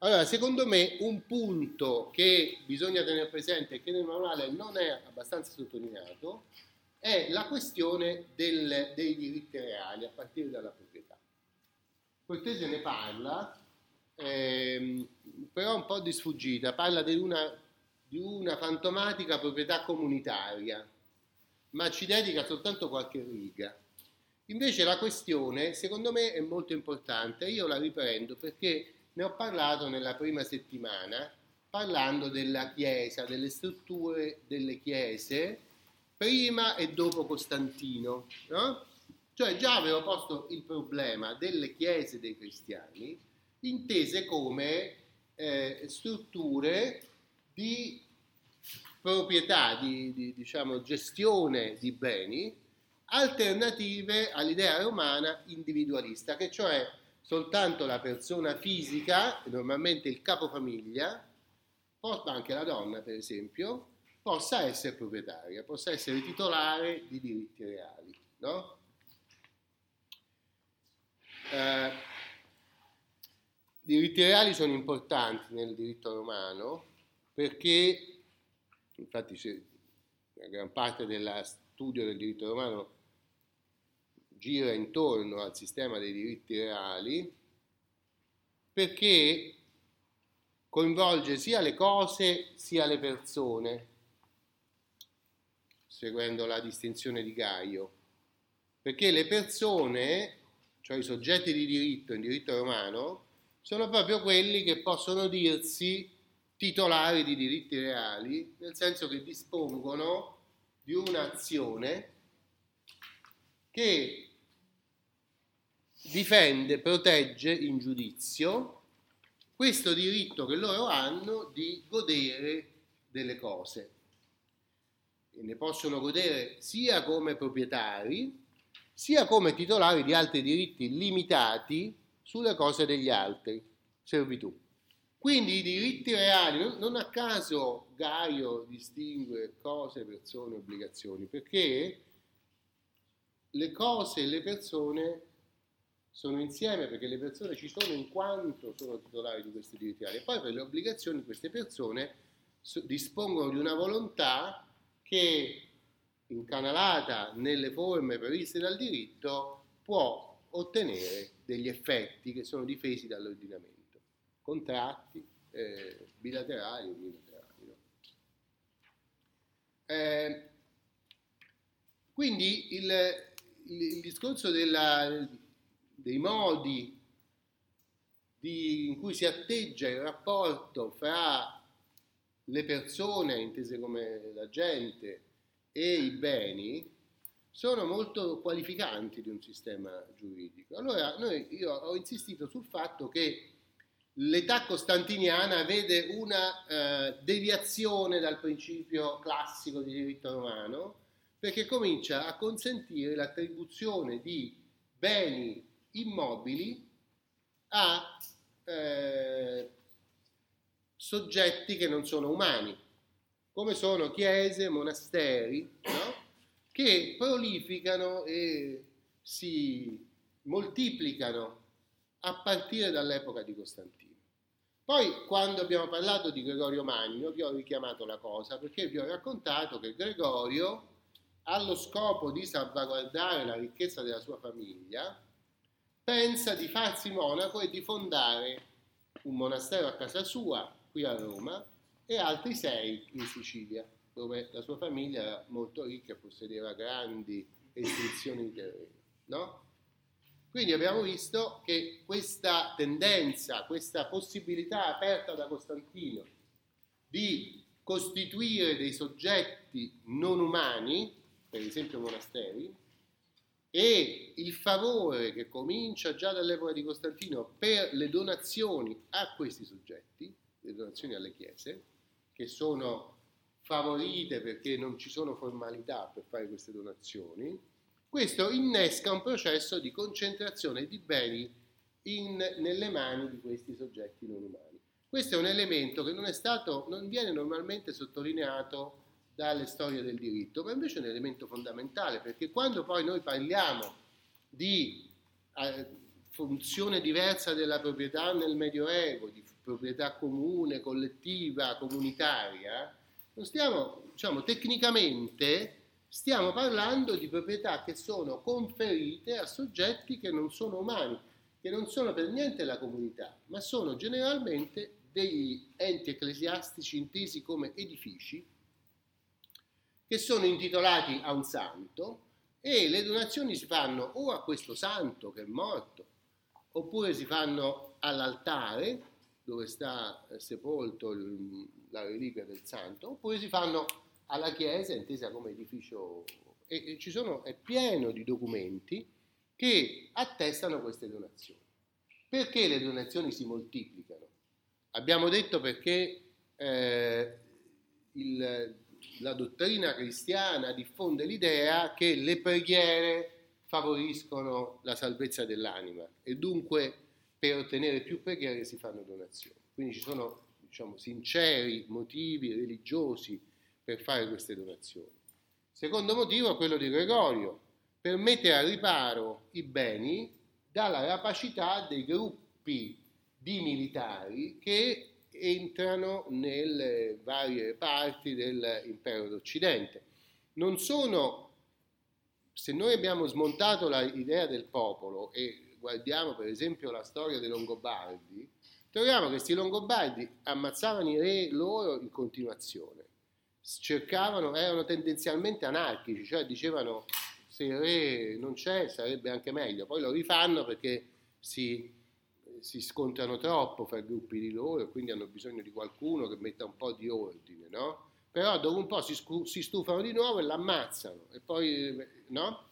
Allora, secondo me un punto che bisogna tenere presente e che nel manuale non è abbastanza sottolineato è la questione del, dei diritti reali a partire dalla proprietà. Cortese ne parla, ehm, però un po' di sfuggita, parla di una, di una fantomatica proprietà comunitaria, ma ci dedica soltanto qualche riga. Invece la questione, secondo me, è molto importante, io la riprendo perché ne ho parlato nella prima settimana, parlando della Chiesa, delle strutture delle Chiese, prima e dopo Costantino. No? Cioè già avevo posto il problema delle Chiese dei cristiani, intese come eh, strutture di proprietà, di, di diciamo, gestione di beni alternative all'idea romana individualista, che cioè soltanto la persona fisica, normalmente il capofamiglia, ma anche la donna per esempio, possa essere proprietaria, possa essere titolare di diritti reali. No? Eh, diritti reali sono importanti nel diritto romano perché, infatti, una gran parte dello studio del diritto romano gira intorno al sistema dei diritti reali perché coinvolge sia le cose sia le persone, seguendo la distinzione di Gaio, perché le persone, cioè i soggetti di diritto in diritto romano, sono proprio quelli che possono dirsi titolari di diritti reali, nel senso che dispongono di un'azione che difende, protegge in giudizio questo diritto che loro hanno di godere delle cose. E ne possono godere sia come proprietari, sia come titolari di altri diritti limitati sulle cose degli altri, servitù. Quindi i diritti reali, non a caso Gaio distingue cose, persone, obbligazioni, perché le cose e le persone sono insieme perché le persone ci sono in quanto sono titolari di questi diritti reali e poi per le obbligazioni queste persone dispongono di una volontà che incanalata nelle forme previste dal diritto può ottenere degli effetti che sono difesi dall'ordinamento, contratti eh, bilaterali o unilaterali. No? Eh, quindi il, il, il discorso della dei modi di, in cui si atteggia il rapporto fra le persone, intese come la gente, e i beni, sono molto qualificanti di un sistema giuridico. Allora, noi, io ho insistito sul fatto che l'età costantiniana vede una eh, deviazione dal principio classico di diritto romano, perché comincia a consentire l'attribuzione di beni immobili a eh, soggetti che non sono umani, come sono chiese, monasteri, no? che prolificano e si moltiplicano a partire dall'epoca di Costantino. Poi, quando abbiamo parlato di Gregorio Magno, vi ho richiamato la cosa perché vi ho raccontato che Gregorio, allo scopo di salvaguardare la ricchezza della sua famiglia, pensa di farsi monaco e di fondare un monastero a casa sua, qui a Roma, e altri sei in Sicilia, dove la sua famiglia era molto ricca e possedeva grandi estensioni di terreno. No? Quindi abbiamo visto che questa tendenza, questa possibilità aperta da Costantino di costituire dei soggetti non umani, per esempio monasteri, e il favore che comincia già dall'epoca di Costantino per le donazioni a questi soggetti, le donazioni alle chiese, che sono favorite perché non ci sono formalità per fare queste donazioni, questo innesca un processo di concentrazione di beni in, nelle mani di questi soggetti non umani. Questo è un elemento che non, stato, non viene normalmente sottolineato dalle storie del diritto, ma invece è un elemento fondamentale perché quando poi noi parliamo di eh, funzione diversa della proprietà nel Medioevo, di proprietà comune, collettiva, comunitaria, non stiamo, diciamo, tecnicamente stiamo parlando di proprietà che sono conferite a soggetti che non sono umani, che non sono per niente la comunità, ma sono generalmente degli enti ecclesiastici intesi come edifici che sono intitolati a un santo e le donazioni si fanno o a questo santo che è morto, oppure si fanno all'altare dove sta sepolto il, la reliquia del santo, oppure si fanno alla chiesa intesa come edificio e, e sono, è pieno di documenti che attestano queste donazioni. Perché le donazioni si moltiplicano? Abbiamo detto perché eh, il, la dottrina cristiana diffonde l'idea che le preghiere favoriscono la salvezza dell'anima e dunque per ottenere più preghiere si fanno donazioni. Quindi ci sono diciamo, sinceri motivi religiosi per fare queste donazioni. Secondo motivo è quello di Gregorio, per mettere a riparo i beni dalla rapacità dei gruppi di militari che entrano nelle varie parti dell'impero d'Occidente. Non sono, se noi abbiamo smontato l'idea del popolo e guardiamo per esempio la storia dei Longobardi, troviamo che questi Longobardi ammazzavano i re loro in continuazione, cercavano, erano tendenzialmente anarchici, cioè dicevano se il re non c'è sarebbe anche meglio, poi lo rifanno perché si si scontrano troppo fra gruppi di loro quindi hanno bisogno di qualcuno che metta un po' di ordine, no? Però dopo un po' si, scu- si stufano di nuovo e l'ammazzano e poi, no?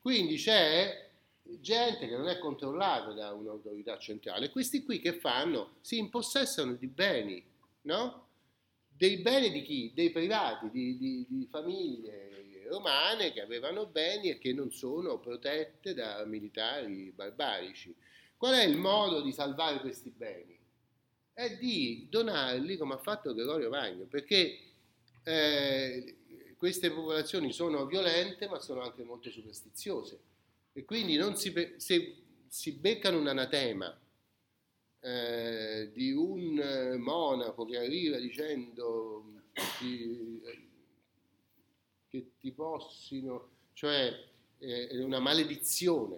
Quindi c'è gente che non è controllata da un'autorità centrale. Questi qui che fanno? Si impossessano di beni, no? Dei beni di chi? Dei privati, di, di, di famiglie romane che avevano beni e che non sono protette da militari barbarici. Qual è il modo di salvare questi beni? È di donarli come ha fatto Gregorio Magno, perché eh, queste popolazioni sono violente ma sono anche molto superstiziose e quindi si, se si beccano un anatema eh, di un monaco che arriva dicendo ti, che ti possino, cioè eh, è una maledizione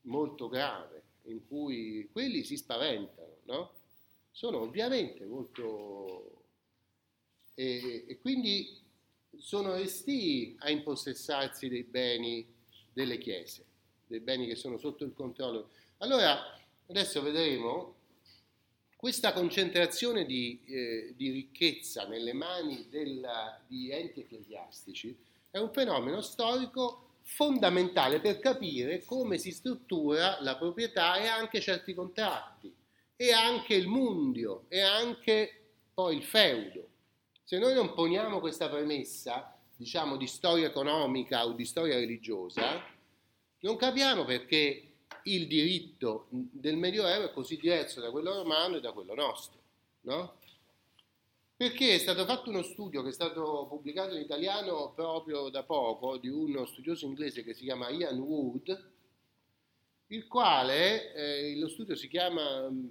molto grave in cui quelli si spaventano, no? Sono ovviamente molto... E, e quindi sono restii a impossessarsi dei beni delle chiese, dei beni che sono sotto il controllo. Allora, adesso vedremo questa concentrazione di, eh, di ricchezza nelle mani della, di enti ecclesiastici è un fenomeno storico fondamentale per capire come si struttura la proprietà e anche certi contratti, e anche il mundio, e anche poi il feudo. Se noi non poniamo questa premessa, diciamo, di storia economica o di storia religiosa, non capiamo perché il diritto del Medioevo è così diverso da quello romano e da quello nostro, no? Perché è stato fatto uno studio che è stato pubblicato in italiano proprio da poco di uno studioso inglese che si chiama Ian Wood, il quale, eh, lo studio si chiama mm,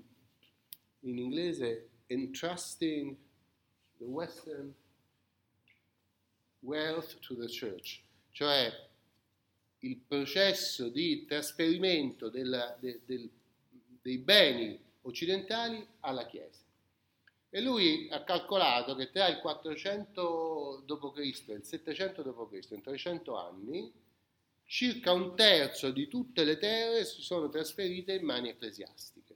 in inglese Entrusting the Western Wealth to the Church, cioè il processo di trasferimento della, de, del, dei beni occidentali alla Chiesa. E lui ha calcolato che tra il 400 d.C. e il 700 d.C., in 300 anni, circa un terzo di tutte le terre si sono trasferite in mani ecclesiastiche.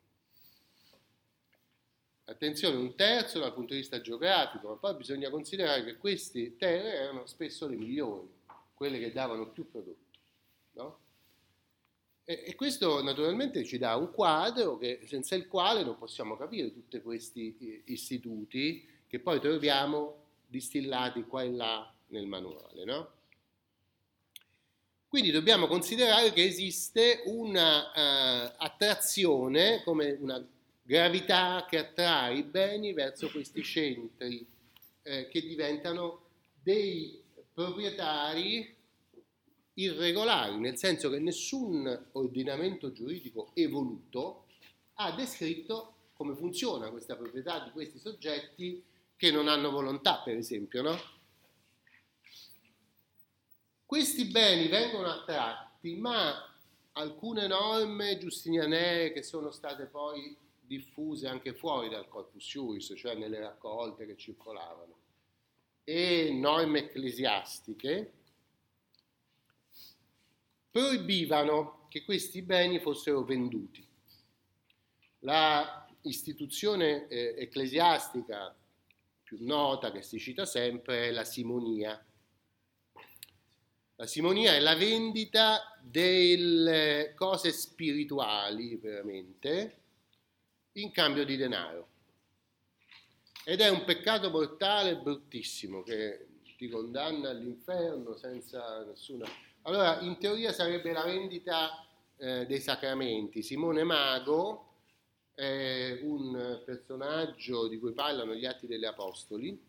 Attenzione, un terzo dal punto di vista geografico, ma poi bisogna considerare che queste terre erano spesso le migliori, quelle che davano più prodotto. No? E, e, questo naturalmente ci dà un quadro che, senza il quale non possiamo capire tutti questi eh, istituti che poi troviamo distillati qua e là nel manuale. No? Quindi dobbiamo considerare che esiste un'attrazione, uh, come una gravità che attrae i beni verso questi centri eh, che diventano dei proprietari irregolari, nel senso che nessun ordinamento giuridico evoluto ha descritto come funziona questa proprietà di questi soggetti che non hanno volontà, per esempio, no? Questi beni vengono attratti, ma alcune norme giustinianee che sono state poi diffuse anche fuori dal corpus juris, cioè nelle raccolte che circolavano, e norme ecclesiastiche, proibivano che questi beni fossero venduti. La istituzione eh, ecclesiastica più nota che si cita sempre è la simonia. La simonia è la vendita delle cose spirituali, veramente, in cambio di denaro. Ed è un peccato mortale bruttissimo che ti condanna all'inferno senza nessuna... Allora, in teoria sarebbe la vendita eh, dei sacramenti. Simone Mago è un personaggio di cui parlano gli Atti degli Apostoli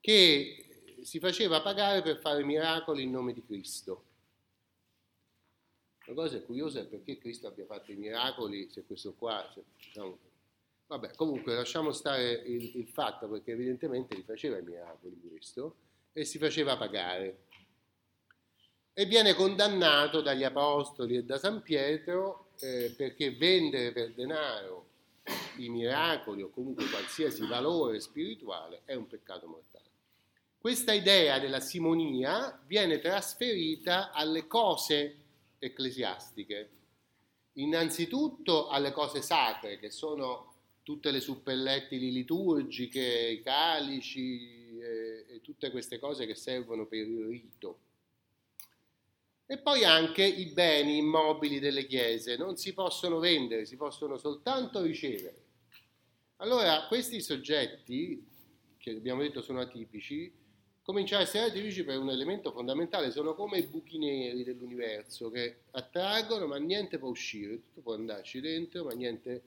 che si faceva pagare per fare miracoli in nome di Cristo. La cosa curiosa è perché Cristo abbia fatto i miracoli, se questo qua, se, diciamo, vabbè, comunque lasciamo stare il, il, fatto perché evidentemente li faceva i miracoli Cristo e si faceva pagare. E viene condannato dagli Apostoli e da San Pietro eh, perché vendere per denaro i miracoli o comunque qualsiasi valore spirituale è un peccato mortale. Questa idea della simonia viene trasferita alle cose ecclesiastiche, innanzitutto alle cose sacre, che sono tutte le suppellettili liturgiche, i calici e, e tutte queste cose che servono per il rito. E poi anche i beni immobili delle chiese non si possono vendere, si possono soltanto ricevere. Allora, questi soggetti, che abbiamo detto sono atipici, cominciano a essere atipici per un elemento fondamentale, sono come i buchi neri dell'universo che attraggono ma niente può uscire, tutto può andarci dentro ma niente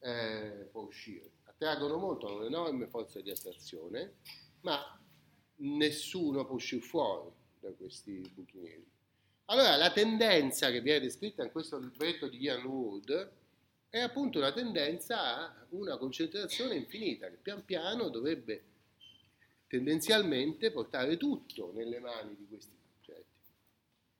eh, può uscire. Attraggono molto, hanno un'enorme forza di attrazione, ma nessuno può uscire fuori da questi buchi neri. Allora la tendenza che viene descritta in questo libretto di Ian Wood è appunto una tendenza a una concentrazione infinita che pian piano dovrebbe tendenzialmente portare tutto nelle mani di questi